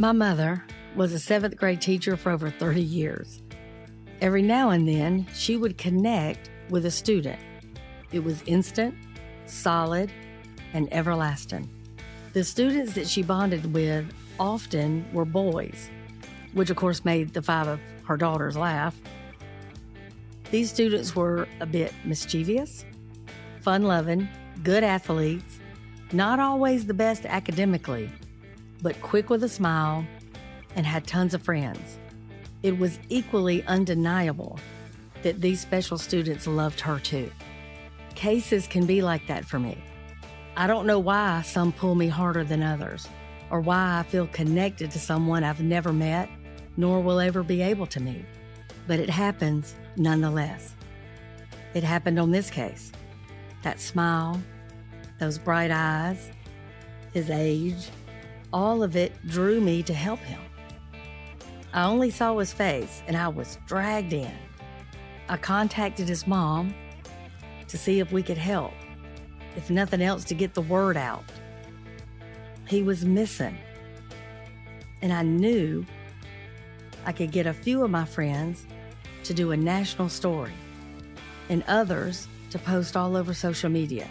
My mother was a seventh grade teacher for over 30 years. Every now and then, she would connect with a student. It was instant, solid, and everlasting. The students that she bonded with often were boys, which of course made the five of her daughters laugh. These students were a bit mischievous, fun loving, good athletes, not always the best academically, but quick with a smile and had tons of friends. It was equally undeniable that these special students loved her too. Cases can be like that for me. I don't know why some pull me harder than others, or why I feel connected to someone I've never met nor will ever be able to meet, but it happens nonetheless. It happened on this case. That smile, those bright eyes, his age, all of it drew me to help him. I only saw his face and I was dragged in. I contacted his mom to see if we could help, if nothing else, to get the word out. He was missing. And I knew I could get a few of my friends to do a national story and others to post all over social media.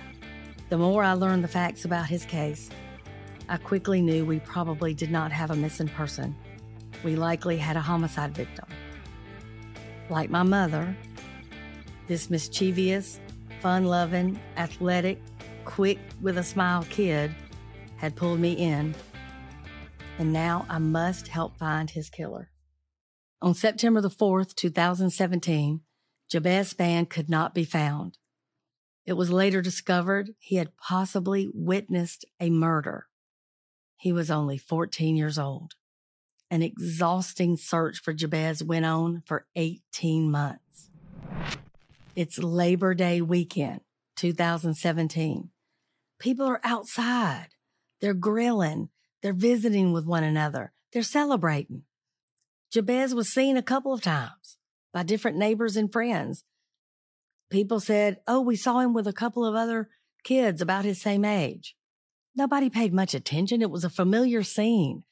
The more I learned the facts about his case, I quickly knew we probably did not have a missing person. We likely had a homicide victim. Like my mother, this mischievous, fun loving, athletic, quick with a smile kid had pulled me in, and now I must help find his killer. On September the 4th, 2017, Jabez Spann could not be found. It was later discovered he had possibly witnessed a murder. He was only 14 years old. An exhausting search for Jabez went on for 18 months. It's Labor Day weekend, 2017. People are outside. They're grilling. They're visiting with one another. They're celebrating. Jabez was seen a couple of times by different neighbors and friends. People said, Oh, we saw him with a couple of other kids about his same age. Nobody paid much attention. It was a familiar scene.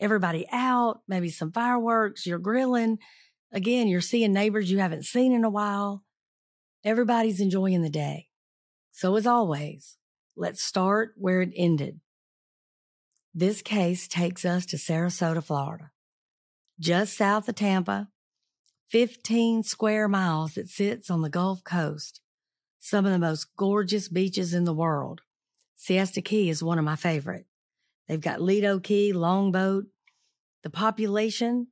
Everybody out, maybe some fireworks, you're grilling. Again, you're seeing neighbors you haven't seen in a while. Everybody's enjoying the day. So, as always, let's start where it ended. This case takes us to Sarasota, Florida just south of Tampa, 15 square miles that sits on the Gulf Coast, some of the most gorgeous beaches in the world. Siesta Key is one of my favorite. They've got Lido Key, Longboat. The population,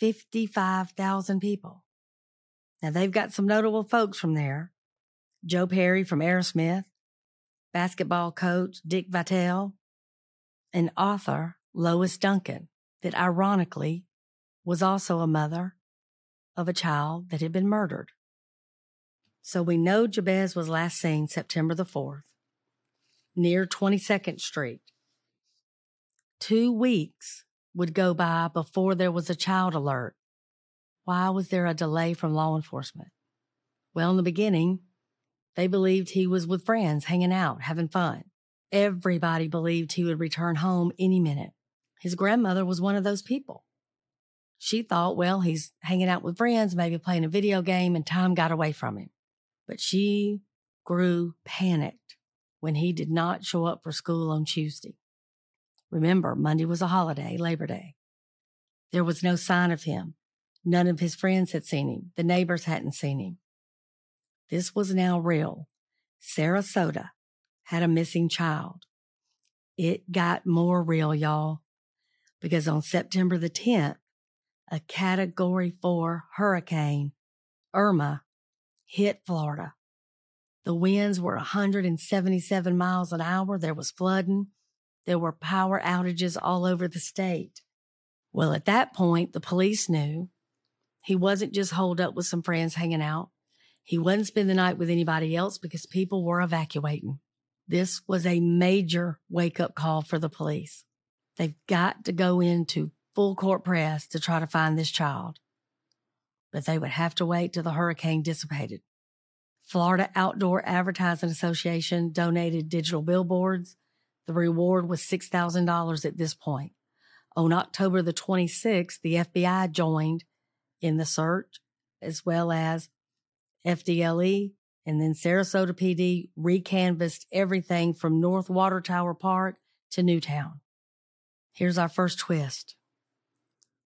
55,000 people. Now they've got some notable folks from there. Joe Perry from Aerosmith, basketball coach Dick Vitale, and author Lois Duncan that ironically was also a mother of a child that had been murdered. So we know Jabez was last seen September the 4th near 22nd Street. Two weeks would go by before there was a child alert. Why was there a delay from law enforcement? Well, in the beginning, they believed he was with friends, hanging out, having fun. Everybody believed he would return home any minute. His grandmother was one of those people. She thought, well, he's hanging out with friends, maybe playing a video game, and time got away from him. But she grew panicked when he did not show up for school on Tuesday. Remember, Monday was a holiday, Labor Day. There was no sign of him. None of his friends had seen him. The neighbors hadn't seen him. This was now real. Sarasota had a missing child. It got more real, y'all because on September the 10th, a category four hurricane, Irma, hit Florida. The winds were 177 miles an hour. There was flooding. There were power outages all over the state. Well, at that point, the police knew he wasn't just holed up with some friends hanging out. He wouldn't spend the night with anybody else because people were evacuating. This was a major wake up call for the police. They've got to go into full court press to try to find this child. But they would have to wait till the hurricane dissipated. Florida Outdoor Advertising Association donated digital billboards. The reward was $6,000 at this point. On October the 26th, the FBI joined in the search, as well as FDLE, and then Sarasota PD recanvassed everything from North Water Tower Park to Newtown. Here's our first twist.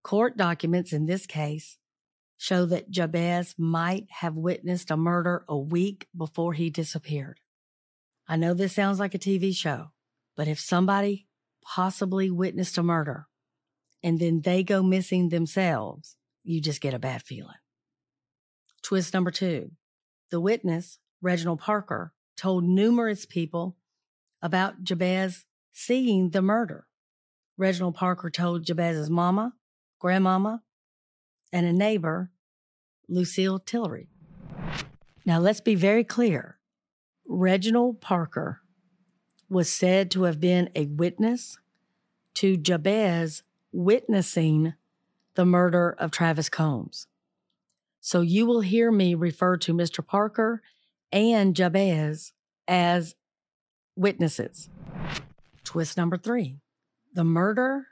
Court documents in this case show that Jabez might have witnessed a murder a week before he disappeared. I know this sounds like a TV show, but if somebody possibly witnessed a murder and then they go missing themselves, you just get a bad feeling. Twist number two the witness, Reginald Parker, told numerous people about Jabez seeing the murder. Reginald Parker told Jabez's mama, grandmama, and a neighbor, Lucille Tillery. Now let's be very clear. Reginald Parker was said to have been a witness to Jabez witnessing the murder of Travis Combs. So you will hear me refer to Mr. Parker and Jabez as witnesses. Twist number three the murder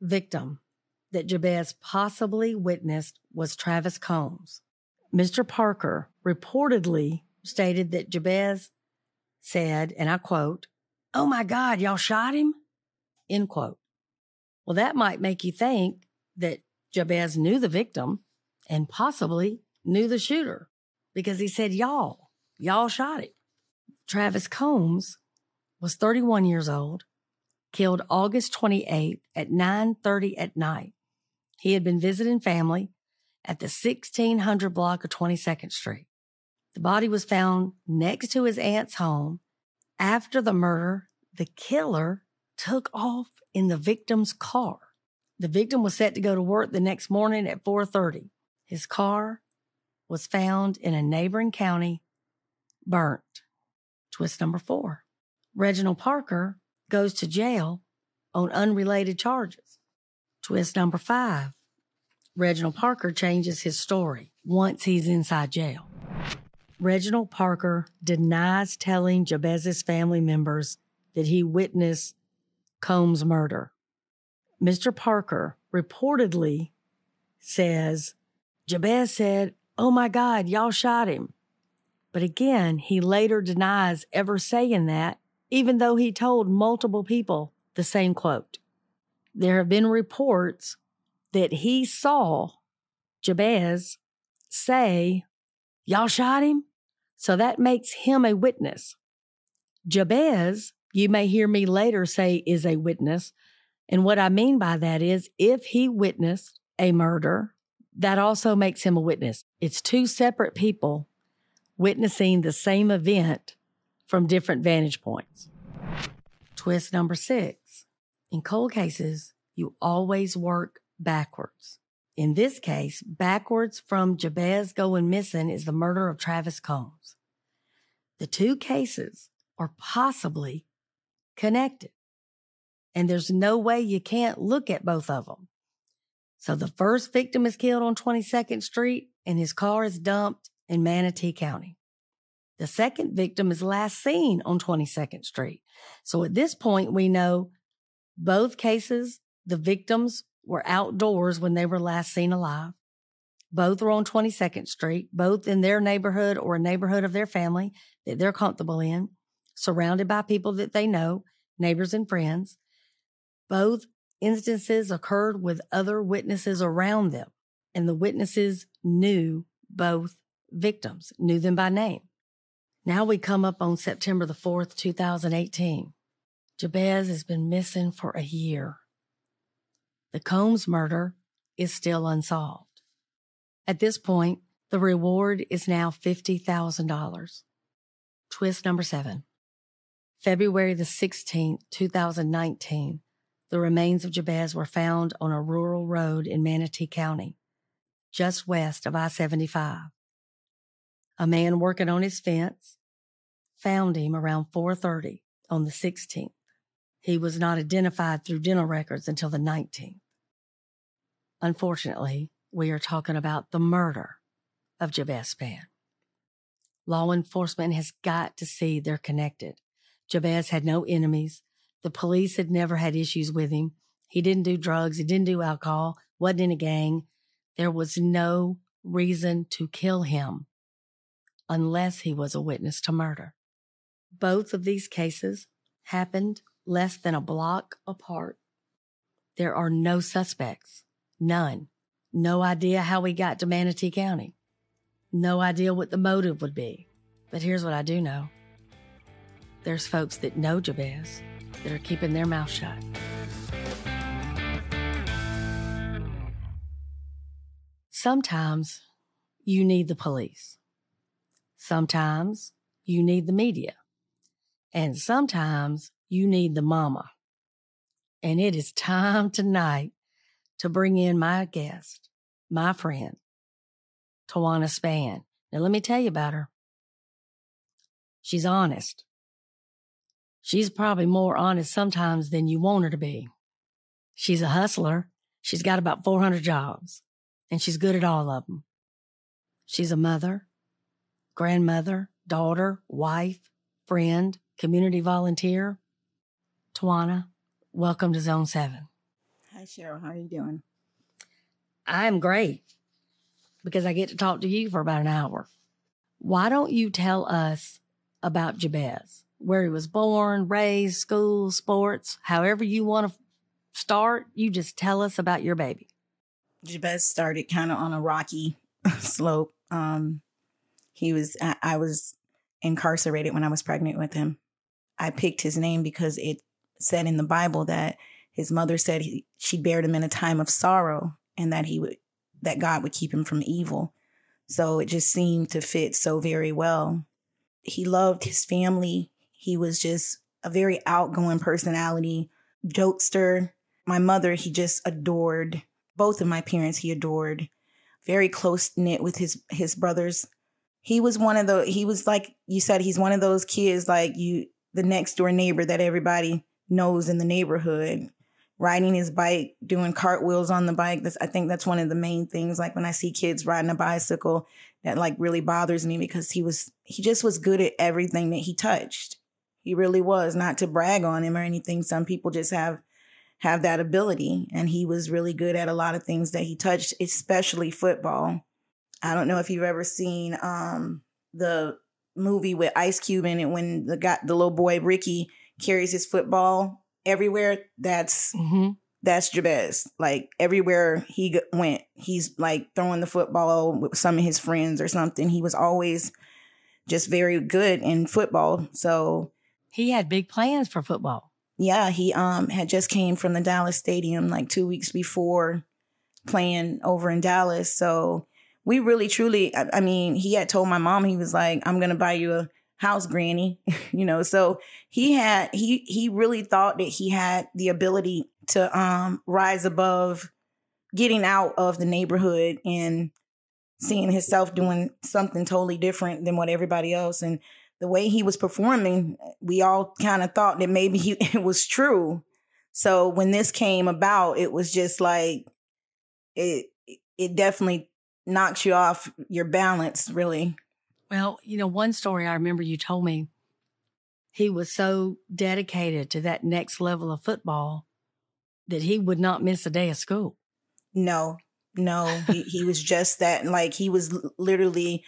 victim that Jabez possibly witnessed was Travis Combs. Mr. Parker reportedly stated that Jabez said, and I quote, Oh my God, y'all shot him? End quote. Well, that might make you think that Jabez knew the victim and possibly knew the shooter because he said, Y'all, y'all shot him. Travis Combs was 31 years old, killed August 28th at 9:30 at night. He had been visiting family at the 1600 block of 22nd Street. The body was found next to his aunt's home. After the murder, the killer took off in the victim's car. The victim was set to go to work the next morning at 4:30. His car was found in a neighboring county, burnt. Twist number 4. Reginald Parker goes to jail on unrelated charges. Twist number 5. Reginald Parker changes his story once he's inside jail. Reginald Parker denies telling Jabez's family members that he witnessed Combs' murder. Mr. Parker reportedly says Jabez said, Oh my God, y'all shot him. But again, he later denies ever saying that, even though he told multiple people the same quote. There have been reports that he saw Jabez say, Y'all shot him? So that makes him a witness. Jabez, you may hear me later say, is a witness. And what I mean by that is if he witnessed a murder that also makes him a witness. It's two separate people witnessing the same event from different vantage points. Twist number six. In cold cases, you always work backwards. In this case, backwards from Jabez going missing is the murder of Travis Combs. The two cases are possibly connected. And there's no way you can't look at both of them. So the first victim is killed on 22nd Street and his car is dumped in Manatee County. The second victim is last seen on 22nd Street. So at this point, we know both cases, the victims were outdoors when they were last seen alive. Both were on 22nd Street, both in their neighborhood or a neighborhood of their family that they're comfortable in, surrounded by people that they know, neighbors and friends. Both instances occurred with other witnesses around them, and the witnesses knew both victims, knew them by name. Now we come up on September the 4th, 2018. Jabez has been missing for a year. The Combs murder is still unsolved. At this point, the reward is now $50,000. Twist number seven. February the 16th, 2019, the remains of Jabez were found on a rural road in Manatee County, just west of I 75. A man working on his fence found him around 4:30 on the 16th. He was not identified through dental records until the 19th. Unfortunately, we are talking about the murder of Jabez. Law enforcement has got to see they're connected. Jabez had no enemies the police had never had issues with him, He didn't do drugs. He didn't do alcohol, wasn't in a gang. There was no reason to kill him unless he was a witness to murder. Both of these cases happened less than a block apart. There are no suspects, none. No idea how we got to Manatee County. No idea what the motive would be. But here's what I do know there's folks that know Jabez that are keeping their mouth shut. Sometimes you need the police. Sometimes you need the media. And sometimes you need the mama. And it is time tonight to bring in my guest, my friend, Tawana Spann. Now, let me tell you about her. She's honest. She's probably more honest sometimes than you want her to be. She's a hustler. She's got about 400 jobs, and she's good at all of them. She's a mother, grandmother, daughter, wife, friend, community volunteer. Tawana, welcome to Zone 7. Hi, Sheryl. How are you doing? I'm great because I get to talk to you for about an hour. Why don't you tell us about Jabez, where he was born, raised, school, sports, however you want to start? You just tell us about your baby. Jabez started kind of on a rocky slope. Um, he was, I, I was incarcerated when I was pregnant with him. I picked his name because it said in the Bible that his mother said he, she bared him in a time of sorrow and that he would that God would keep him from evil. So it just seemed to fit so very well. He loved his family. He was just a very outgoing personality, jokester. My mother, he just adored. Both of my parents, he adored. Very close knit with his his brothers. He was one of the. He was like you said. He's one of those kids like you, the next door neighbor that everybody knows in the neighborhood riding his bike, doing cartwheels on the bike. That's, I think that's one of the main things. Like when I see kids riding a bicycle, that like really bothers me because he was, he just was good at everything that he touched. He really was. Not to brag on him or anything. Some people just have have that ability, and he was really good at a lot of things that he touched, especially football. I don't know if you've ever seen um, the movie with Ice Cube in it when the guy, the little boy Ricky carries his football everywhere. That's mm-hmm. that's Jabez. Like everywhere he went, he's like throwing the football with some of his friends or something. He was always just very good in football. So he had big plans for football. Yeah, he um had just came from the Dallas Stadium like 2 weeks before playing over in Dallas. So we really truly I, I mean, he had told my mom he was like I'm going to buy you a house granny, you know. So he had he he really thought that he had the ability to um rise above getting out of the neighborhood and seeing himself doing something totally different than what everybody else and the way he was performing we all kind of thought that maybe he, it was true so when this came about it was just like it it definitely knocks you off your balance really well, you know, one story I remember you told me he was so dedicated to that next level of football that he would not miss a day of school. No, no, he, he was just that. Like he was literally,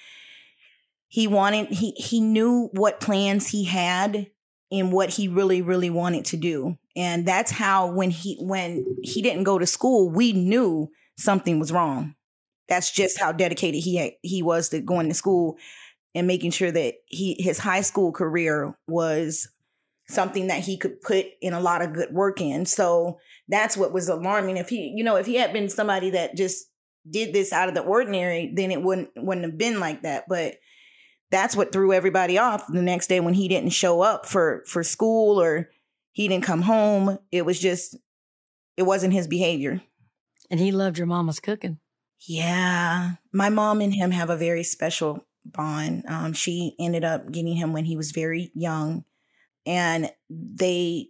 he wanted, he, he knew what plans he had and what he really, really wanted to do. And that's how when he, when he didn't go to school, we knew something was wrong. That's just how dedicated he, he was to going to school and making sure that he his high school career was something that he could put in a lot of good work in. So that's what was alarming. If he, you know, if he had been somebody that just did this out of the ordinary, then it wouldn't wouldn't have been like that. But that's what threw everybody off the next day when he didn't show up for for school or he didn't come home. It was just it wasn't his behavior. And he loved your mama's cooking. Yeah. My mom and him have a very special bond. Um, she ended up getting him when he was very young, and they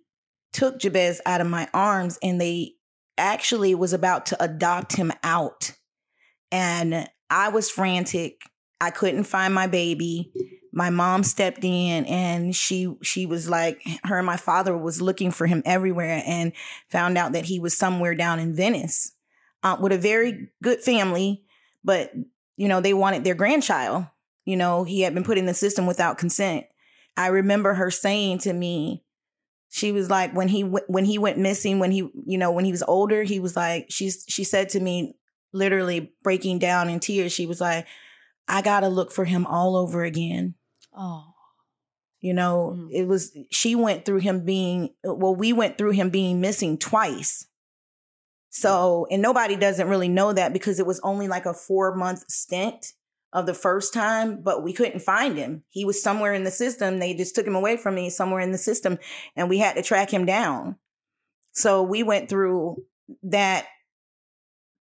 took Jabez out of my arms, and they actually was about to adopt him out, and I was frantic. I couldn't find my baby. my mom stepped in and she she was like her and my father was looking for him everywhere and found out that he was somewhere down in Venice uh, with a very good family but you know they wanted their grandchild you know he had been put in the system without consent i remember her saying to me she was like when he when he went missing when he you know when he was older he was like she's she said to me literally breaking down in tears she was like i gotta look for him all over again Oh. you know Mm. it was she went through him being well we went through him being missing twice so and nobody doesn't really know that because it was only like a four month stint of the first time but we couldn't find him he was somewhere in the system they just took him away from me somewhere in the system and we had to track him down so we went through that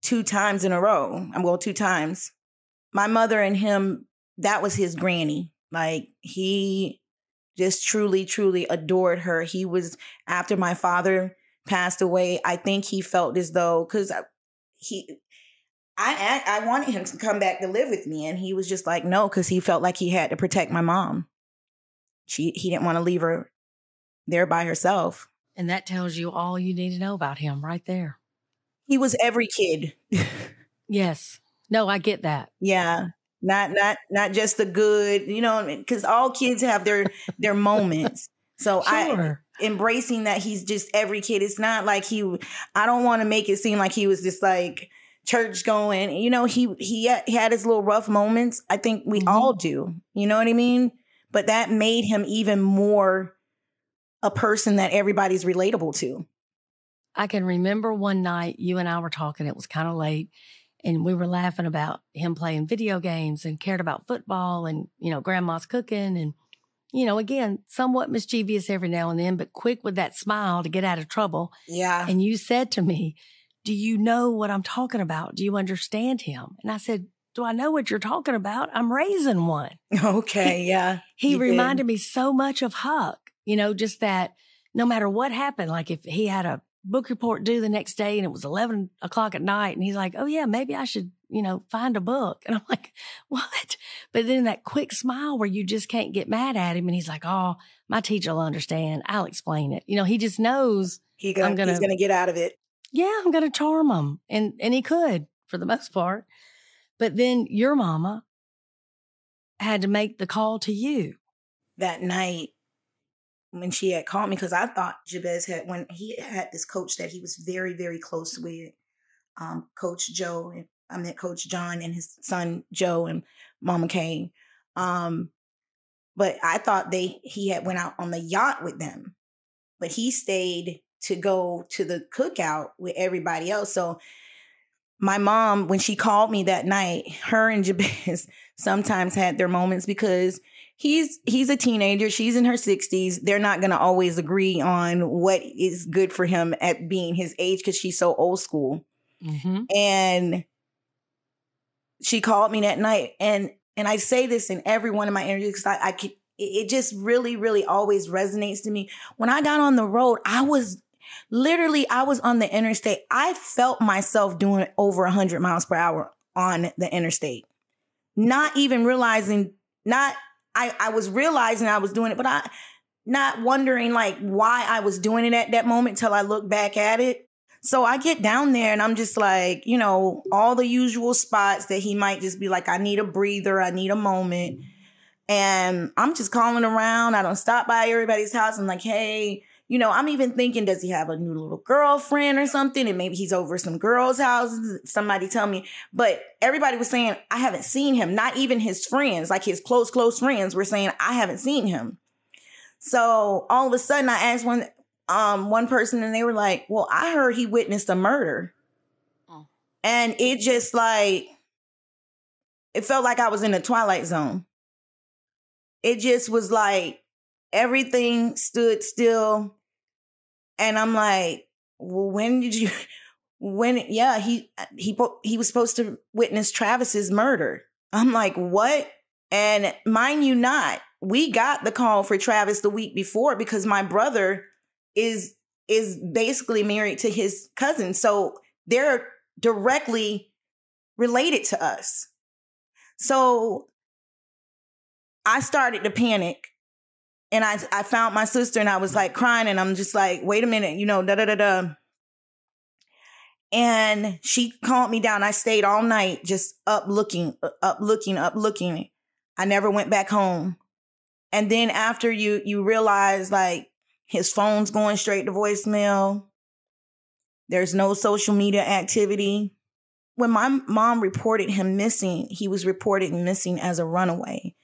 two times in a row i'm well two times my mother and him that was his granny like he just truly, truly adored her. He was after my father passed away. I think he felt as though because uh, he, I, I wanted him to come back to live with me, and he was just like no, because he felt like he had to protect my mom. She he didn't want to leave her there by herself. And that tells you all you need to know about him right there. He was every kid. Yes. No, I get that. Yeah. Not not not just the good, you know, because all kids have their their moments. So I Sure. embracing that he's just every kid. It's not like he. I don't want to make it seem like he was just like church going. You know, he he had, he had his little rough moments. I think we Mhm. all do. You know what I mean? But that made him even more a person that everybody's relatable to. I can remember one night you and I were talking, it was kind of late, and we were laughing about him playing video games and cared about football and, you know, grandma's cooking and, you know, again, somewhat mischievous every now and then, but quick with that smile to get out of trouble. Yeah. And you said to me, Do you know what I'm talking about? Do you understand him? And I said, Do I know what you're talking about? I'm raising one. Okay. Yeah. He did. reminded me so much of Huck, you know, just that no matter what happened, like if he had a book report due the next day and it was 11 o'clock at night and he's like, oh yeah, maybe I should, you know, find a book. And I'm like, what? But then that quick smile where you just can't get mad at him. And he's like, oh, my teacher will understand. I'll explain it. You know, he just knows, He gonna, gonna- he's gonna get out of it. Yeah, I'm going to charm him. And, and he could for the most part. But then your mama had to make the call to you. that night when she had called me because I thought Jabez had when he had this coach that he was very very close with, um, Coach Joe. and I met Coach John and his son Joe and Mama Kane. Um, but I thought they he had went out on the yacht with them, but he stayed to go to the cookout with everybody else. So my mom, when she called me that night, her and Jabez sometimes had their moments because he's he's a teenager she's in her 60s they're not going to always agree on what is good for him at being his age because she's so old school Mm-hmm. and she called me that night and and i say this in every one of my interviews because i, I can, it just really really always resonates to me when i got on the road i was literally i was on the interstate i felt myself doing over 100 miles per hour on the interstate not even realizing not I, I was realizing I was doing it, but I not wondering like why I was doing it at that moment till I look back at it. So I get down there and I'm just like, you know, all the usual spots that he might just be like, I need a breather, I need a moment. And I'm just calling around. I don't stop by everybody's house. I'm like, hey, you know, I'm even thinking, does he have a new little girlfriend or something? And maybe he's over some girls' houses. Somebody tell me. But everybody was saying, I haven't seen him. Not even his friends, like his close, close friends were saying, I haven't seen him. So all of a sudden I asked one um one person and they were like, Well, I heard he witnessed a murder. Oh. And it just like it felt like I was in a twilight zone. It just was like everything stood still. And I'm like, well, when did you when yeah, he uh, he he was supposed to witness Travis's murder. I'm like, what? And mind you not, we got the call for Travis the week before because my brother is is basically married to his cousin. So they're directly related to us. So I started to panic. And I, I found my sister and I was like crying and I'm just like, wait a minute, you know, da da da da. And she calmed me down. I stayed all night just up looking, uh, up looking, up looking. I never went back home. And then after you you realize like his phone's going straight to voicemail. There's no social media activity. When my mom reported him missing, he was reported missing as a runaway.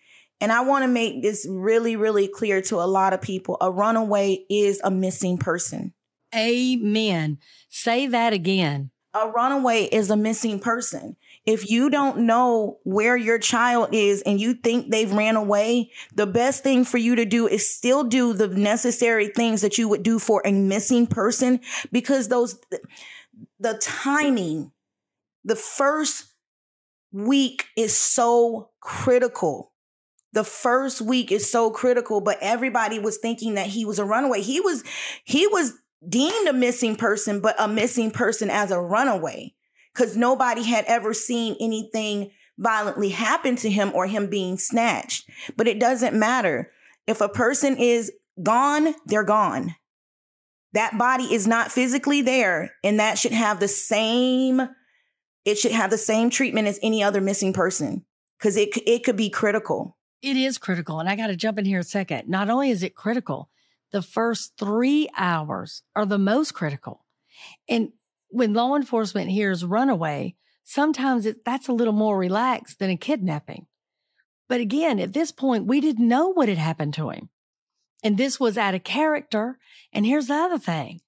And I want to make this really, really clear to a lot of people. A runaway is a missing person. Amen. Say that again. A runaway is a missing person. If you don't know where your child is and you think they've ran away, the best thing for you to do is still do the necessary things that you would do for a missing person because those, the timing, the first week is so critical. The first week is so critical, but everybody was thinking that he was a runaway. He was, he was deemed a missing person, but a missing person as a runaway because nobody had ever seen anything violently happen to him or him being snatched. But it doesn't matter. If a person is gone, they're gone. That body is not physically there, and that should have the same. It should have the same treatment as any other missing person because it it could be critical. It is critical, and I got to jump in here a second. Not only is it critical, the first three hours are the most critical. And when law enforcement hears runaway, sometimes it, that's a little more relaxed than a kidnapping. But again, at this point, we didn't know what had happened to him. And this was out of character. And here's the other thing.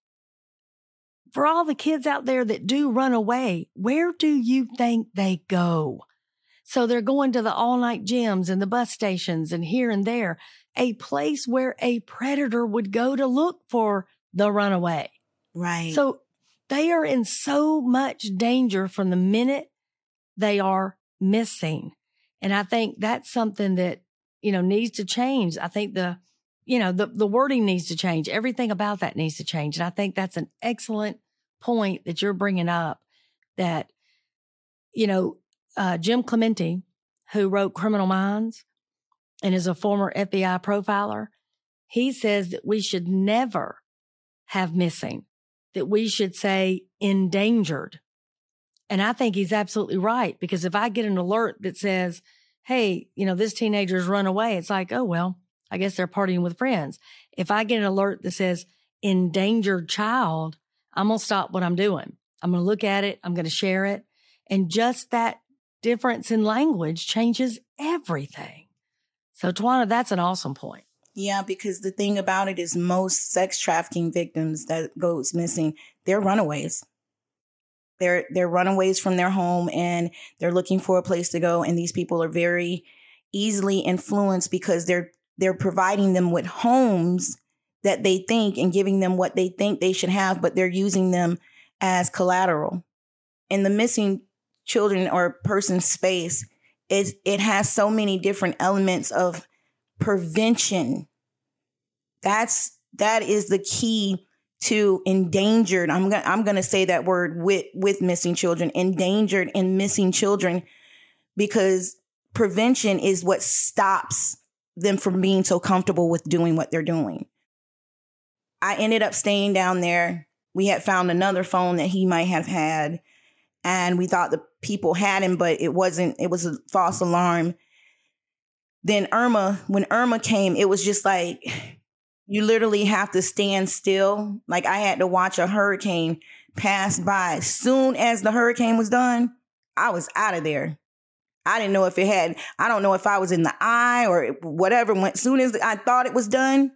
For all the kids out there that do run away, where do you think they go? So they're going to the all night gyms and the bus stations and here and there, a place where a predator would go to look for the runaway. Right. So they are in so much danger from the minute they are missing. And I think that's something that, you know, needs to change. I think the, you know, the, the wording needs to change. Everything about that needs to change. And I think that's an excellent point that you're bringing up that, you know, uh, Jim Clemente, who wrote Criminal Minds and is a former FBI profiler, he says that we should never have missing that we should say endangered. And I think he's absolutely right because if I get an alert that says, Hey, you know, this teenager's run away, it's like, Oh, well, I guess they're partying with friends. If I get an alert that says endangered child, I'm going to stop what I'm doing. I'm going to look at it. I'm going to share it. And just that difference in language changes everything. So, Tawana, that's an awesome point. Yeah, because the thing about it is most sex trafficking victims that goes missing, they're runaways. They're they're runaways from their home and they're looking for a place to go and these people are very easily influenced because they're they're providing them with homes that they think and giving them what they think they should have, but they're using them as collateral. In the missing children or person space, it it has so many different elements of prevention. That's that is the key to endangered. I'm gonna I'm gonna say that word with with missing children, endangered and missing children, because prevention is what stops them from being so comfortable with doing what they're doing. I ended up staying down there. We had found another phone that he might have had, and we thought the people had him, but it wasn't, it was a false alarm then Irma, when Irma came, it was just like you literally have to stand still. Like I had to watch a hurricane pass by. Soon as the hurricane was done, I was out of there. I didn't know if it had, I don't know if I was in the eye or whatever. When soon as I thought it was done,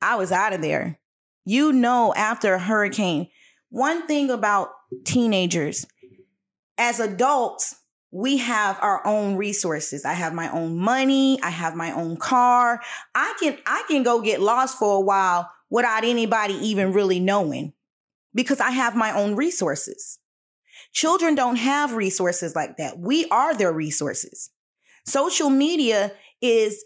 I was out of there. You know, after a hurricane, one thing about teenagers, as adults, we have our own resources. I have my own money. I have my own car. I can, I can go get lost for a while without anybody even really knowing because I have my own resources. Children don't have resources like that. We are their resources. Social media is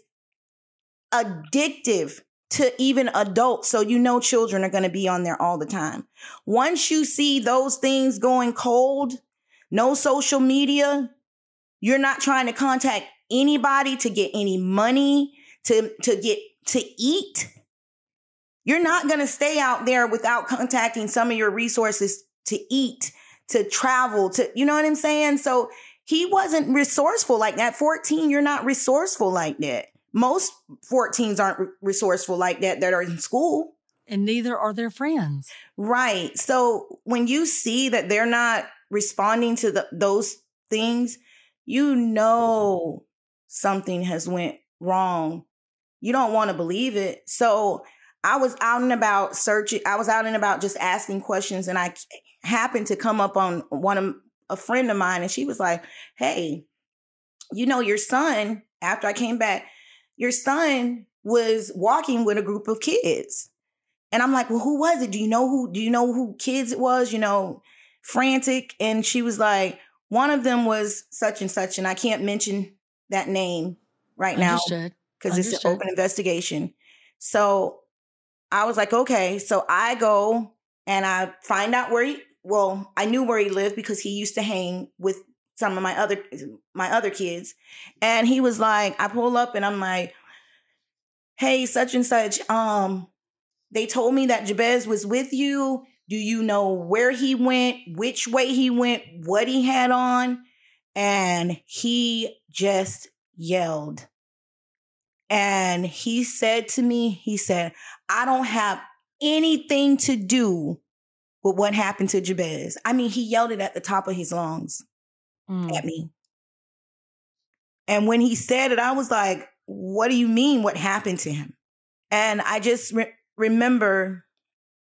addictive to even adults. So you know children are going to be on there all the time. Once you see those things going cold, no social media, you're not trying to contact anybody to get any money to to get to eat. You're not going to stay out there without contacting some of your resources to eat, to travel, to you know what I'm saying? So he wasn't resourceful like that. 14, you're not resourceful like that. Most 14s aren't resourceful like that that are in school. And neither are their friends. Right. So when you see that they're not responding to the, those things, you know something has went wrong. You don't want to believe it. So I was out and about searching. I was out and about just asking questions, and I happened to come up on one of a friend of mine, and she was like, "Hey, you know your son." After I came back, your son was walking with a group of kids. And I'm like, well, who was it? Do you know who, do you know who kids it was? You know, frantic. And she was like, one of them was such and such. And I can't mention that name right now because it's an open investigation. So I was like, okay. So I go and I find out where he, well, I knew where he lived because he used to hang with some of my other my other kids. And he was like, I pull up and I'm like, hey, such and such, um, they told me that Jabez was with you. Do you know where he went, which way he went, what he had on? And he just yelled. And he said to me, he said, I don't have anything to do with what happened to Jabez. I mean, he yelled it at the top of his lungs mm. at me. And when he said it, I was like, what do you mean? What happened to him? And I just re- remember,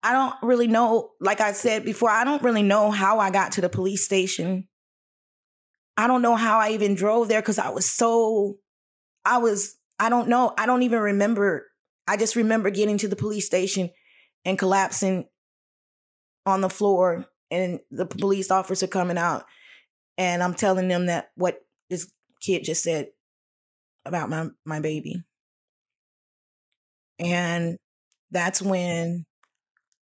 I don't really know, like I said before, I don't really know how I got to the police station. I don't know how I even drove there because I was so, I was, I don't know. I don't even remember. I just remember getting to the police station and collapsing on the floor and the police officer coming out. And I'm telling them that what this kid just said about my my baby. And that's when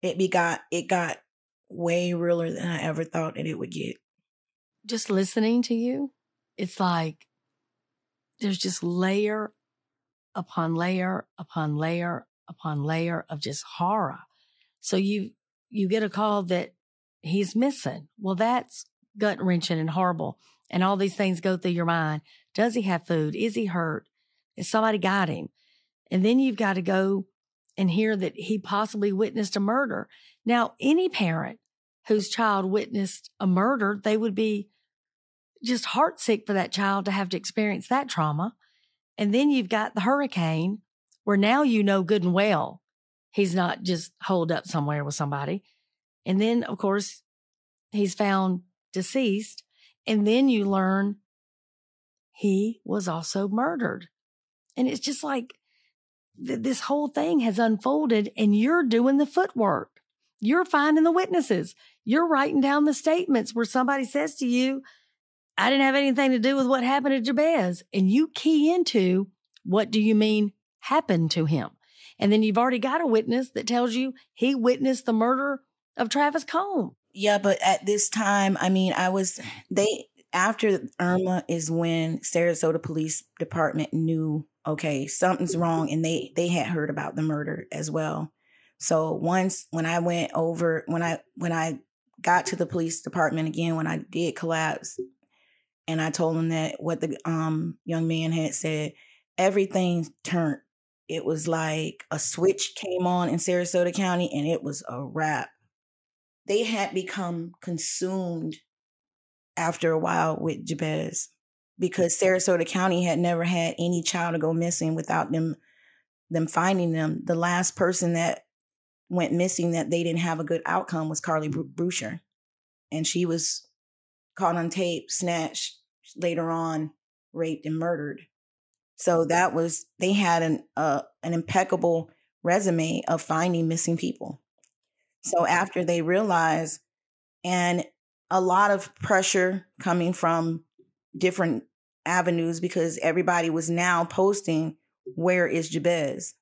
it got it got way realer than I ever thought that it would get. Just listening to you, it's like there's just layer upon layer upon layer upon layer of just horror. So you you get a call that he's missing. Well, that's gut wrenching and horrible. And all these things go through your mind. Does he have food? Is he hurt? Is somebody got him? And then you've got to go and hear that he possibly witnessed a murder. Now, any parent whose child witnessed a murder, they would be just heartsick for that child to have to experience that trauma. And then you've got the hurricane where now you know good and well he's not just holed up somewhere with somebody. And then, of course, he's found deceased. And then you learn he was also murdered. And it's just like th- this whole thing has unfolded and you're doing the footwork. You're finding the witnesses. You're writing down the statements where somebody says to you, I didn't have anything to do with what happened to Jabez. And you key into what do you mean happened to him? And then you've already got a witness that tells you he witnessed the murder of Travis Combs. Yeah, but at this time, I mean, I was, they, after Irma is when Sarasota Police Department knew okay something's wrong and they they had heard about the murder as well. So once when I went over when I when I got to the police department again when I did collapse and I told them that what the um young man had said everything turned it was like a switch came on in Sarasota County and it was a wrap. They had become consumed after a while with Jabez because Sarasota County had never had any child to go missing without them them finding them. The last person that went missing that they didn't have a good outcome was Carlie Brucia. And she was caught on tape, snatched, later on raped and murdered. So that was they had an uh, an impeccable resume of finding missing people. So after they realized and a lot of pressure coming from different avenues because everybody was now posting where is Jabez.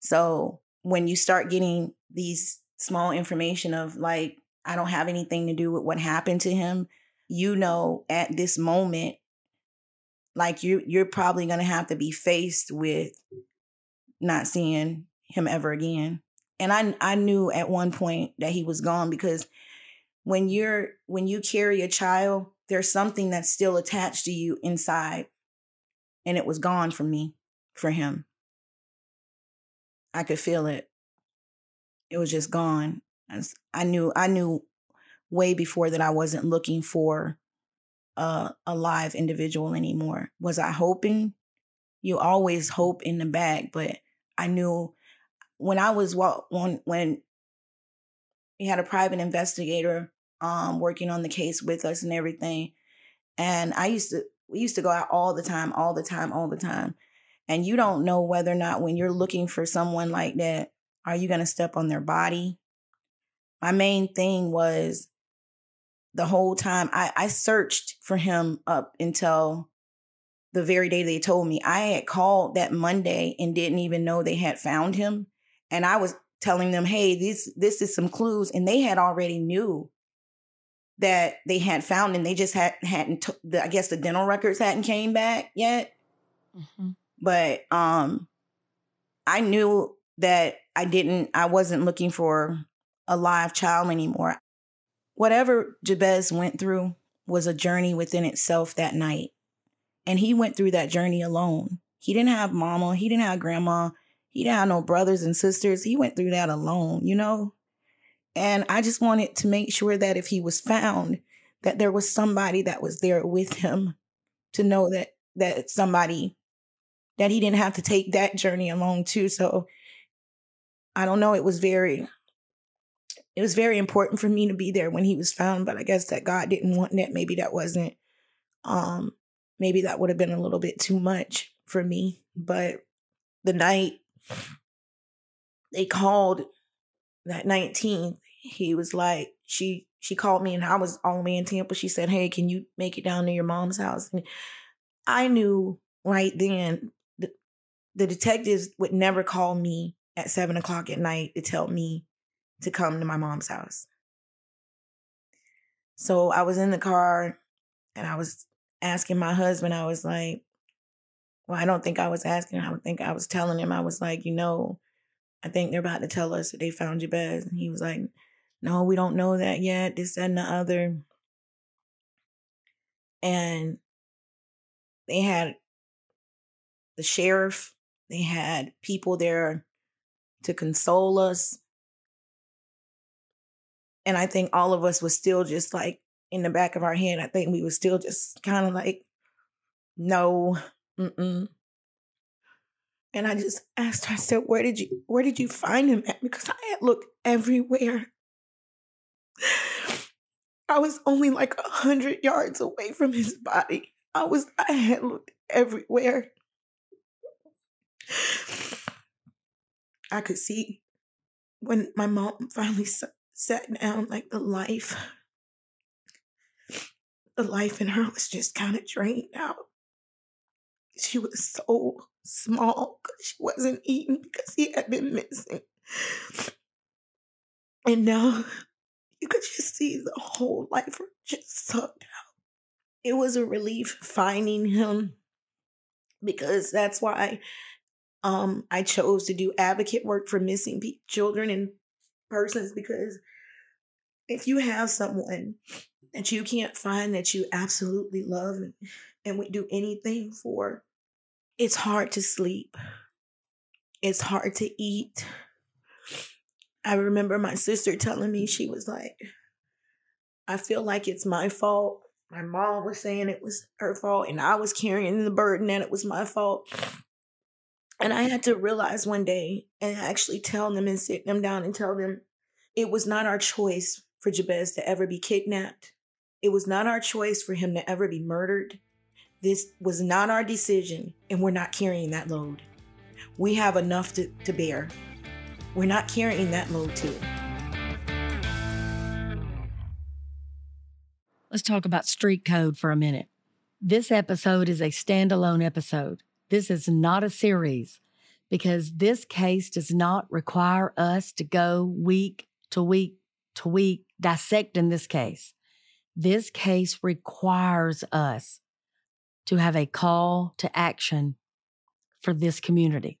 So when you start getting these small information of like I don't have anything to do with what happened to him, you know at this moment like you you're probably going to have to be faced with not seeing him ever again. And I I knew at one point that he was gone because when you're when you carry a child, there's something that's still attached to you inside. And it was gone from me for him. I could feel it. It was just gone. I knew I knew way before that I wasn't looking for a, a live individual anymore. Was I hoping? You always hope in the back, but I knew when I was when when we had a private investigator um working on the case with us and everything, and I used to we used to go out all the time, all the time, all the time. And you don't know whether or not when you're looking for someone like that, are you going to step on their body? My main thing was the whole time I, I searched for him up until the very day they told me. I had called that Monday and didn't even know they had found him. And I was telling them, hey, this this is some clues. And they had already knew that they had found and they just had hadn't t- the, I guess the dental records hadn't came back yet. Mm-hmm. But um I knew that I didn't I wasn't looking for a live child anymore. Whatever Jabez went through was a journey within itself that night. And he went through that journey alone. He didn't have mama, he didn't have grandma, he didn't have no brothers and sisters. He went through that alone, you know? And I just wanted to make sure that if he was found, that there was somebody that was there with him to know that that somebody that he didn't have to take that journey alone too. So I don't know, it was very it was very important for me to be there when he was found, but I guess that God didn't want that. Maybe that wasn't um maybe that would have been a little bit too much for me. But the night they called that 19th, he was like, she she called me and I was all the way in Tampa. She said, Hey, can you make it down to your mom's house? And I knew right then the, the detectives would never call me at seven o'clock at night to tell me to come to my mom's house. So I was in the car and I was asking my husband, I was like, well, I don't think I was asking. I think I was telling him, I was like, you know, I think they're about to tell us that they found Jabez. And he was like, no, we don't know that yet, this, that, and the other. And they had the sheriff, they had people there to console us. And I think all of us was still just like in the back of our head, I think we was still just kind of like, no, mm-mm. And I just asked her, I said, where did you where did you find him at? Because I had looked everywhere. I was only like a hundred yards away from his body. I was I had looked everywhere. I could see when my mom finally sat down, like the life, the life in her was just kind of drained out. She was so small because she wasn't eating because he had been missing. And now you could just see the whole life just sucked out. It was a relief finding him because that's why um, I chose to do advocate work for missing pe- children and persons because if you have someone that you can't find that you absolutely love and, and would do anything for, it's hard to sleep. It's hard to eat. I remember my sister telling me, she was like, I feel like it's my fault. My mom was saying it was her fault, and I was carrying the burden that it was my fault. And I had to realize one day and actually tell them and sit them down and tell them it was not our choice for Jabez to ever be kidnapped. It was not our choice for him to ever be murdered. This was not our decision, and we're not carrying that load. We have enough to, to bear. We're not carrying that load too. Let's talk about street code for a minute. This episode is a standalone episode. This is not a series because this case does not require us to go week to week to week dissecting this case. This case requires us to have a call to action for this community.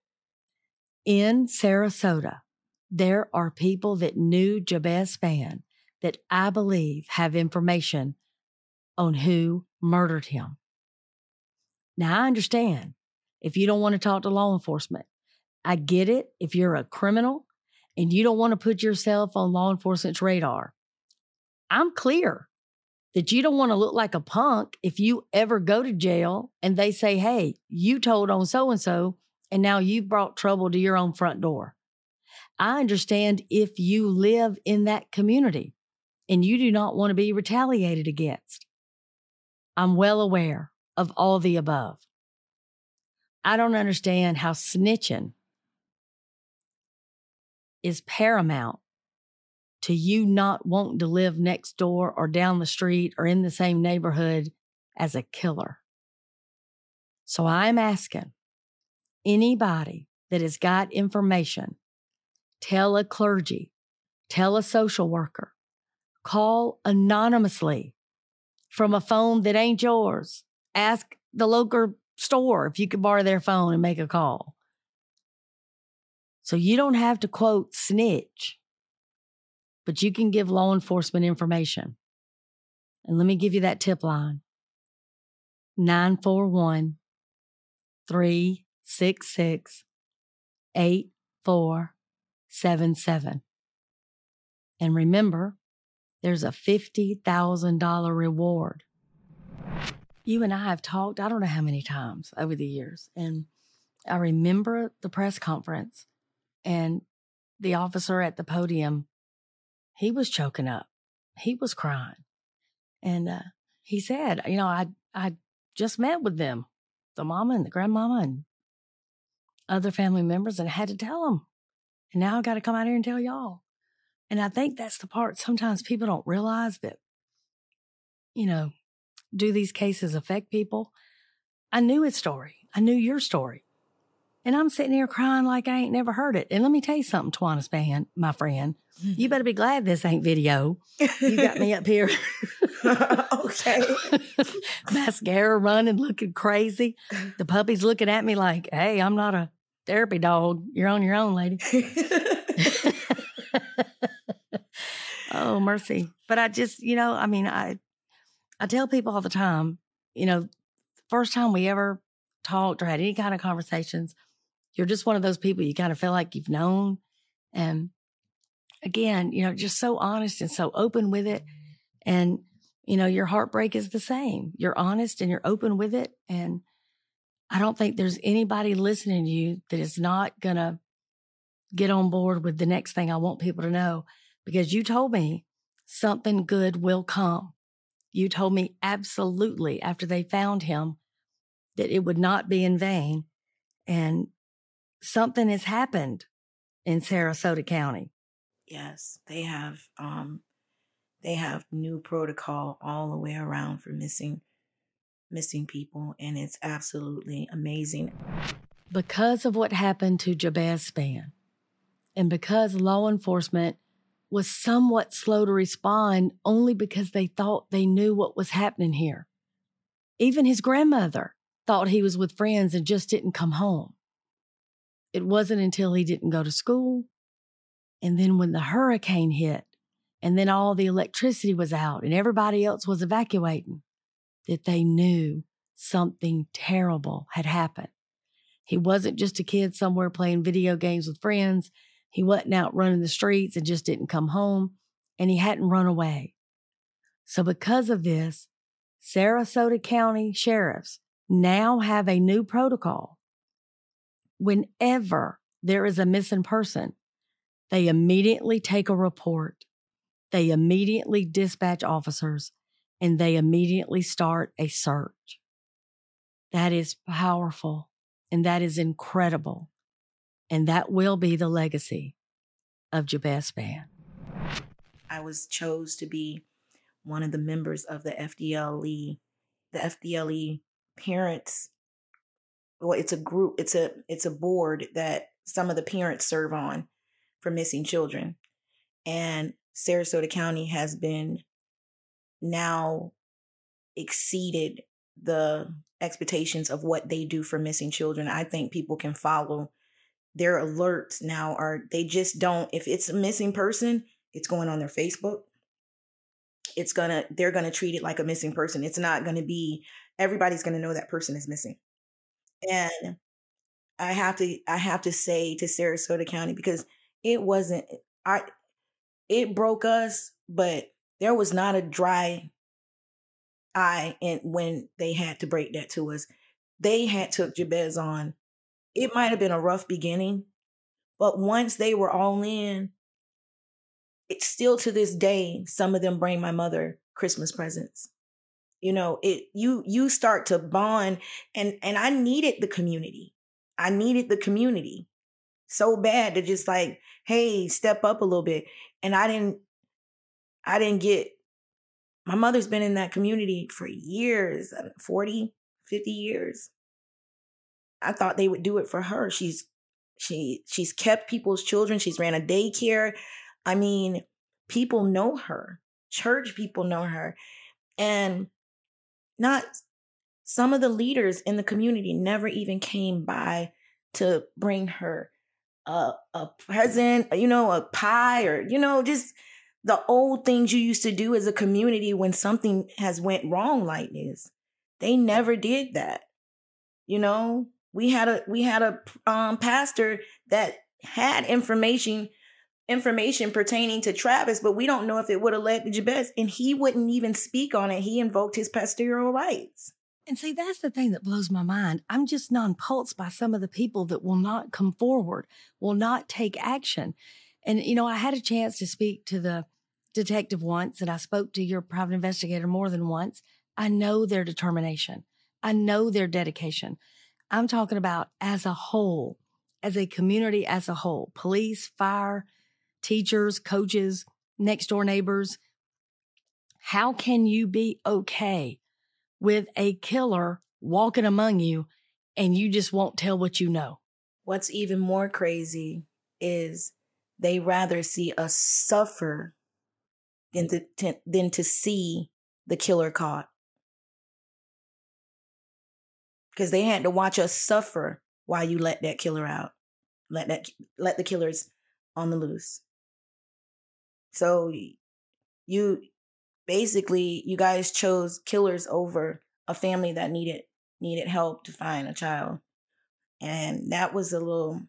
In Sarasota, there are people that knew Jabez Spann that I believe have information on who murdered him. Now, I understand if you don't want to talk to law enforcement. I get it if you're a criminal and you don't want to put yourself on law enforcement's radar. I'm clear that you don't want to look like a punk if you ever go to jail and they say, hey, you told on so and so, and now you've brought trouble to your own front door. I understand if you live in that community and you do not want to be retaliated against. I'm well aware of all the above. I don't understand how snitching is paramount to you not wanting to live next door or down the street or in the same neighborhood as a killer. So I'm asking anybody that has got information, tell a clergy, tell a social worker, call anonymously from a phone that ain't yours. Ask the local store if you could borrow their phone and make a call. So you don't have to quote snitch, but you can give law enforcement information. And let me give you that tip line 941 366 8477. And remember, there's a $50,000 reward. You and I have talked, I don't know how many times over the years. And I remember the press conference and the officer at the podium, he was choking up. He was crying. And uh, he said, you know, I, I just met with them, the mama and the grandmama and other family members, and I had to tell them. And now I got to come out here and tell y'all. And I think that's the part sometimes people don't realize that, you know, do these cases affect people? I knew his story. I knew your story. And I'm sitting here crying like I ain't never heard it. And let me tell you something, Tawana Spann, my friend. You mm-hmm. better be glad this ain't video. You got me up here. okay. Mascara running, looking crazy. The puppy's looking at me like, hey, I'm not a therapy dog. You're on your own, lady. oh, mercy. But I just, you know, I mean, I I tell people all the time, you know, first time we ever talked or had any kind of conversations, you're just one of those people you kind of feel like you've known. And again, you know, just so honest and so open with it. And, you know, your heartbreak is the same. You're honest and you're open with it. And I don't think there's anybody listening to you that is not going to get on board with the next thing I want people to know because you told me something good will come. You told me absolutely after they found him that it would not be in vain. And something has happened in Sarasota County. Yes, they have um they have new protocol all the way around for missing missing people and it's absolutely amazing. Because of what happened to Jabez Spann and because law enforcement was somewhat slow to respond only because they thought they knew what was happening here. Even his grandmother thought he was with friends and just didn't come home. It wasn't until he didn't go to school. And then when the hurricane hit, and then all the electricity was out and everybody else was evacuating, that they knew something terrible had happened. He wasn't just a kid somewhere playing video games with friends. He wasn't out running the streets and just didn't come home, and he hadn't run away. So, because of this, Sarasota County sheriffs now have a new protocol whenever there is a missing person, they immediately take a report, they immediately dispatch officers, and they immediately start a search. That is powerful and that is incredible. And that will be the legacy of Jabez Spann. I was chose to be one of the members of the FDLE, the FDLE parents well it's a group it's a it's a board that some of the parents serve on for missing children and sarasota county has been now exceeded the expectations of what they do for missing children. I think people can follow their alerts now are they just don't if it's a missing person, it's going on their Facebook. It's gonna they're gonna treat it like a missing person. It's not gonna be everybody's gonna know that person is missing. And I have to I have to say to Sarasota County because it wasn't I it broke us, but there was not a dry eye and when they had to break that to us. They had took Jabez on. It might have been a rough beginning, but once they were all in, it's still to this day, some of them bring my mother Christmas presents. You know, it you you start to bond and and I needed the community. I needed the community so bad to just like, hey, step up a little bit. And I didn't I didn't get my mother's been in that community for years, uh, 40, 50 years. I thought they would do it for her. She's she she's kept people's children. She's ran a daycare. I mean, people know her. Church people know her. And not some of the leaders in the community never even came by to bring her a, a present, you know, a pie or, you know, just the old things you used to do as a community when something has went wrong like this. They never did that. You know, we had a we had a um, pastor that had information information pertaining to Travis, but we don't know if it would have led to Jabez, and he wouldn't even speak on it. He invoked his pastoral rights. And see, that's the thing that blows my mind. I'm just nonplussed by some of the people that will not come forward, will not take action. And, you know, I had a chance to speak to the detective once, and I spoke to your private investigator more than once. I know their determination, I know their dedication. I'm talking about as a whole, as a community as a whole police, fire, teachers, coaches, next door neighbors. How can you be okay with a killer walking among you and you just won't tell what you know? What's even more crazy is they rather see us suffer than to, than to see the killer caught. Because they had to watch us suffer while you let that killer out. Let that let the killers on the loose. So you basically you guys chose killers over a family that needed needed help to find a child. And that was a little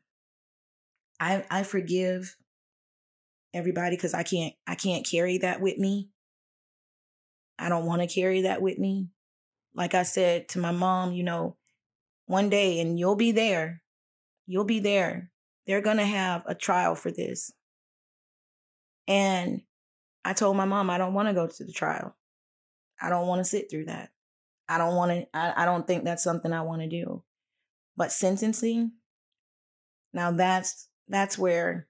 I I forgive everybody cuz I can't I can't carry that with me. I don't want to carry that with me. Like I said to my mom, you know, one day and you'll be there. You'll be there. They're going to have a trial for this. And I told my mom, I don't want to go to the trial. I don't want to sit through that. I don't want to, I, I don't think that's something I want to do. But sentencing, now that's, that's where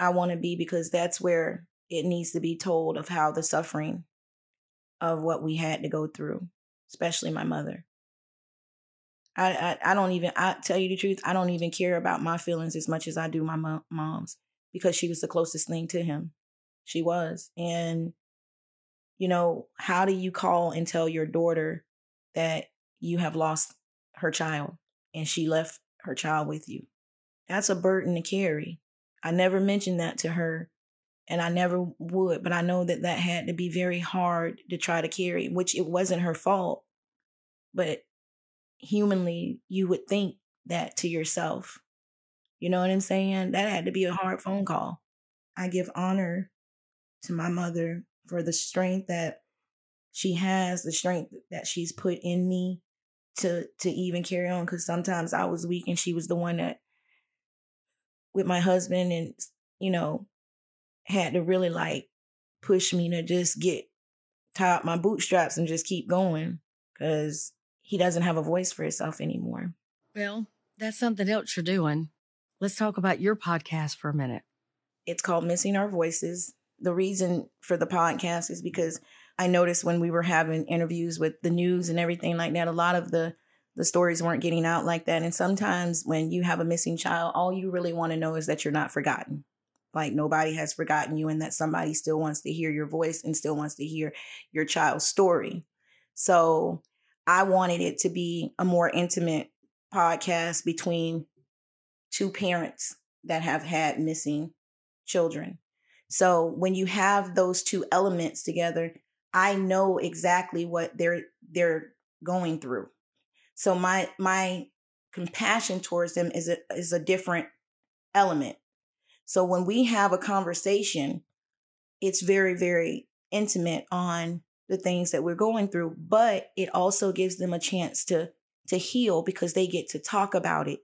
I want to be because that's where it needs to be told of how the suffering of what we had to go through, especially my mother. I, I, I don't even I tell you the truth I don't even care about my feelings as much as I do my mom's because she was the closest thing to him she was. And, you know, how do you call and tell your daughter that you have lost her child and she left her child with you? That's a burden to carry. I never mentioned that to her and I never would, but I know that that had to be very hard to try to carry, which it wasn't her fault. But humanly, you would think that to yourself. You know what I'm saying? That had to be a hard phone call. I give honor to my mother for the strength that she has, the strength that she's put in me to to even carry on cuz sometimes I was weak and she was the one that with my husband and you know had to really like push me to just get tie up my bootstraps and just keep going cuz he doesn't have a voice for himself anymore. Well, that's something else you're doing. Let's talk about your podcast for a minute. It's called Missing Our Voices the reason for the podcast is because I noticed when we were having interviews with the news and everything like that, a lot of the the stories weren't getting out like that. And sometimes when you have a missing child, all you really want to know is that you're not forgotten. Like nobody has forgotten you and that somebody still wants to hear your voice and still wants to hear your child's story. So I wanted it to be a more intimate podcast between two parents that have had missing children. So when you have those two elements together, I know exactly what they're they're going through. So my my compassion towards them is a is a different element. So when we have a conversation, it's very very intimate on the things that we're going through, but it also gives them a chance to to heal because they get to talk about it.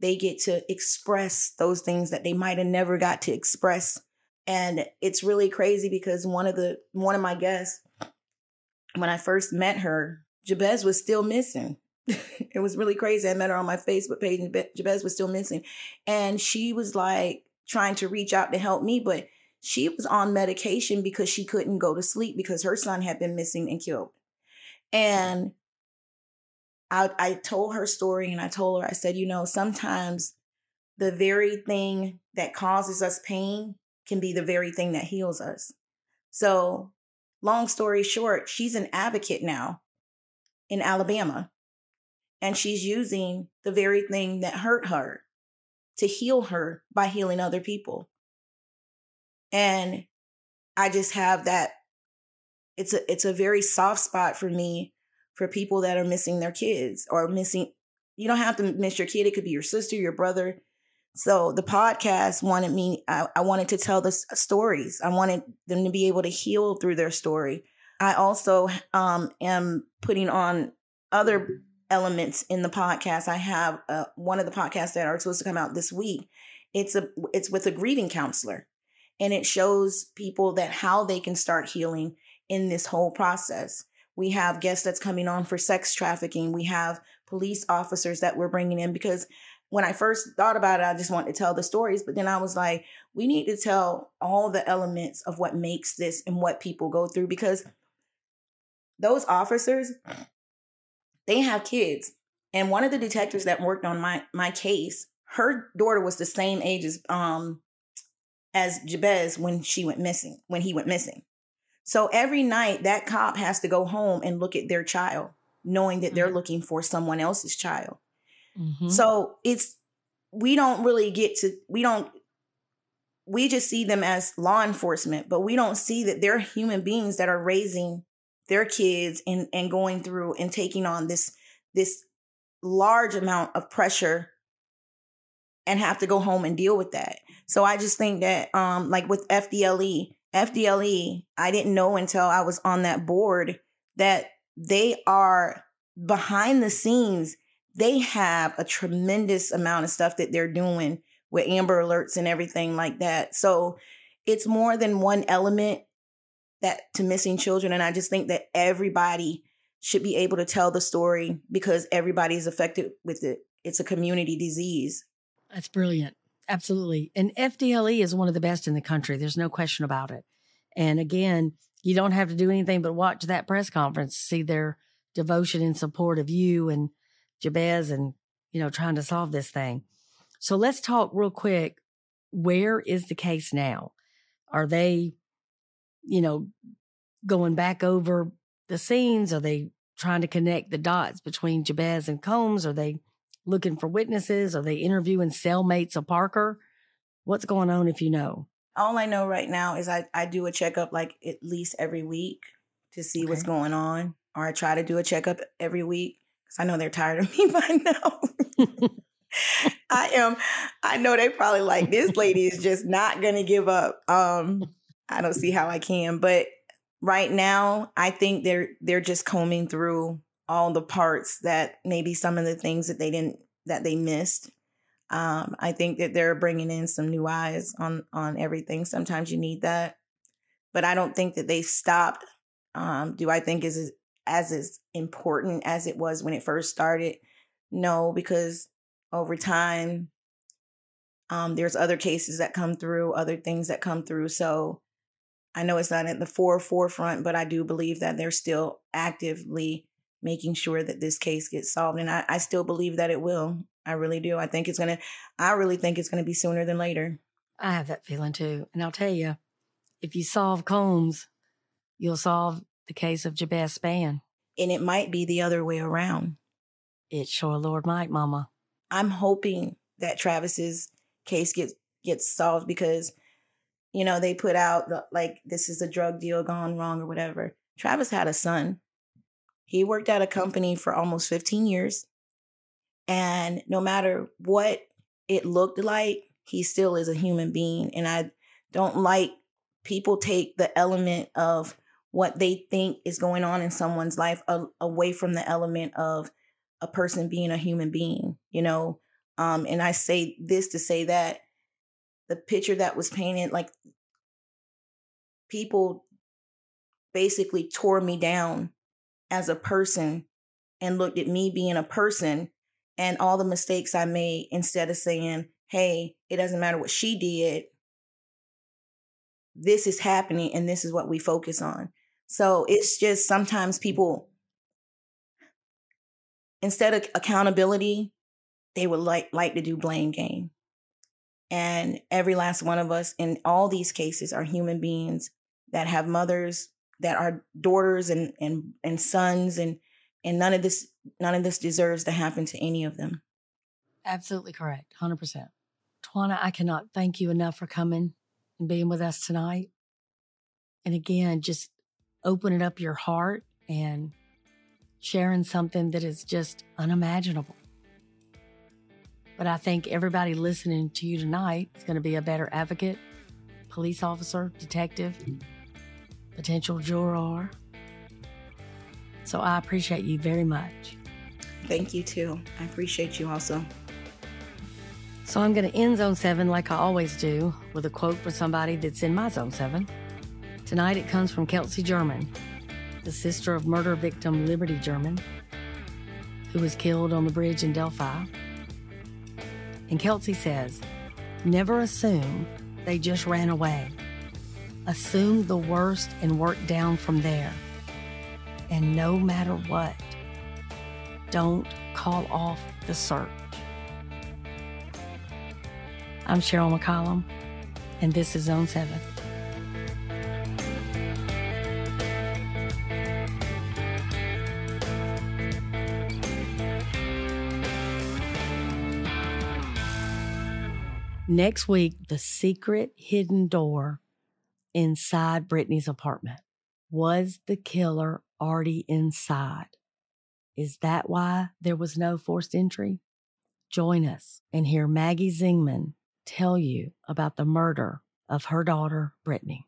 They get to express those things that they might have never got to express. And it's really crazy because one of the one of my guests when I first met her, Jabez was still missing. it was really crazy. I met her on my Facebook page and Jabez was still missing. And she was like trying to reach out to help me, but she was on medication because she couldn't go to sleep because her son had been missing and killed. And I, I told her story and I told her, I said, you know, sometimes the very thing that causes us pain can be the very thing that heals us. So, long story short, she's an advocate now in Alabama. And she's using the very thing that hurt her to heal her by healing other people. And I just have that it's a it's a very soft spot for me for people that are missing their kids or missing you don't have to miss your kid it could be your sister your brother. So the podcast wanted me I, I wanted to tell the stories. I wanted them to be able to heal through their story. I also um, am putting on other elements in the podcast. I have uh, one of the podcasts that are supposed to come out this week. It's a it's with a grieving counselor. And it shows people that how they can start healing in this whole process. We have guests that's coming on for sex trafficking. We have police officers that we're bringing in because when I first thought about it, I just wanted to tell the stories. But then I was like, we need to tell all the elements of what makes this and what people go through because those officers, they have kids. And one of the detectives that worked on my my case, her daughter was the same age as um as Jabez when she went missing, when he went missing. So every night that cop has to go home and look at their child, knowing that they're mm-hmm. looking for someone else's child. Mm-hmm. So it's, we don't really get to, we don't, we just see them as law enforcement, but we don't see that they're human beings that are raising their kids and, and going through and taking on this, this large amount of pressure and have to go home and deal with that. So I just think that um like with FDLE, FDLE, I didn't know until I was on that board that they are behind the scenes. They have a tremendous amount of stuff that they're doing with Amber Alerts and everything like that. So it's more than one element that to missing children. And I just think that everybody should be able to tell the story because everybody is affected with it. It's a community disease. That's brilliant. Absolutely. And FDLE is one of the best in the country. There's no question about it. And again, you don't have to do anything but watch that press conference, see their devotion and support of you and Jabez and, you know, trying to solve this thing. So let's talk real quick. Where is the case now? Are they, you know, going back over the scenes? Are they trying to connect the dots between Jabez and Combs? Are they looking for witnesses? Are they interviewing cellmates of Parker? What's going on if you know? All I know right now is I, I do a checkup like at least every week to see okay. what's going on, or I try to do a checkup every week because I know they're tired of me by now. I am. I know they probably like this lady is just not gonna give up. Um, I don't see how I can, but right now I think they're they're just combing through all the parts that maybe some of the things that they didn't that they missed. Um, I think that they're bringing in some new eyes on on everything. Sometimes you need that, but I don't think that they stopped. Um, do I think is as as important as it was when it first started? No, because over time, um, there's other cases that come through, other things that come through. So I know it's not at the fore forefront, but I do believe that they're still actively making sure that this case gets solved. And I, I still believe that it will. I really do. I think it's going to, I really think it's going to be sooner than later. I have that feeling too. And I'll tell you, if you solve Combs, you'll solve the case of Jabez Spann. And it might be the other way around. It sure Lord might, Mama. I'm hoping that Travis's case gets gets solved because you know they put out the, like this is a drug deal gone wrong or whatever. Travis had a son. He worked at a company for almost 15 years. And no matter what it looked like, he still is a human being. And I don't like people take the element of what they think is going on in someone's life a- away from the element of a person being a human being, you know. Um, and I say this to say that the picture that was painted, like people basically tore me down as a person and looked at me being a person and all the mistakes I made instead of saying, hey, it doesn't matter what she did. This is happening and this is what we focus on. So it's just sometimes people, instead of accountability, they would like like to do blame game. And every last one of us in all these cases are human beings that have mothers, that our daughters and and and sons and and none of this none of this deserves to happen to any of them. Absolutely correct. 100%. Tawana, I cannot thank you enough for coming and being with us tonight. And again, just opening up your heart and sharing something that is just unimaginable. But I think everybody listening to you tonight is going to be a better advocate, police officer, detective, potential juror. So I appreciate you very much. Thank you too. I appreciate you also. So I'm going to end Zone 7 like I always do with a quote from somebody that's in my Zone 7. Tonight it comes from Kelsi German, the sister of murder victim Liberty German, who was killed on the bridge in Delphi. And Kelsi says, Never assume they just ran away. Assume the worst and work down from there. And no matter what, don't call off the search. I'm Sheryl McCollum, and this is Zone 7. Next week, the secret hidden door inside Brittany's apartment. Was the killer already inside? Is that why there was no forced entry? Join us and hear Maggie Zingman tell you about the murder of her daughter, Brittany.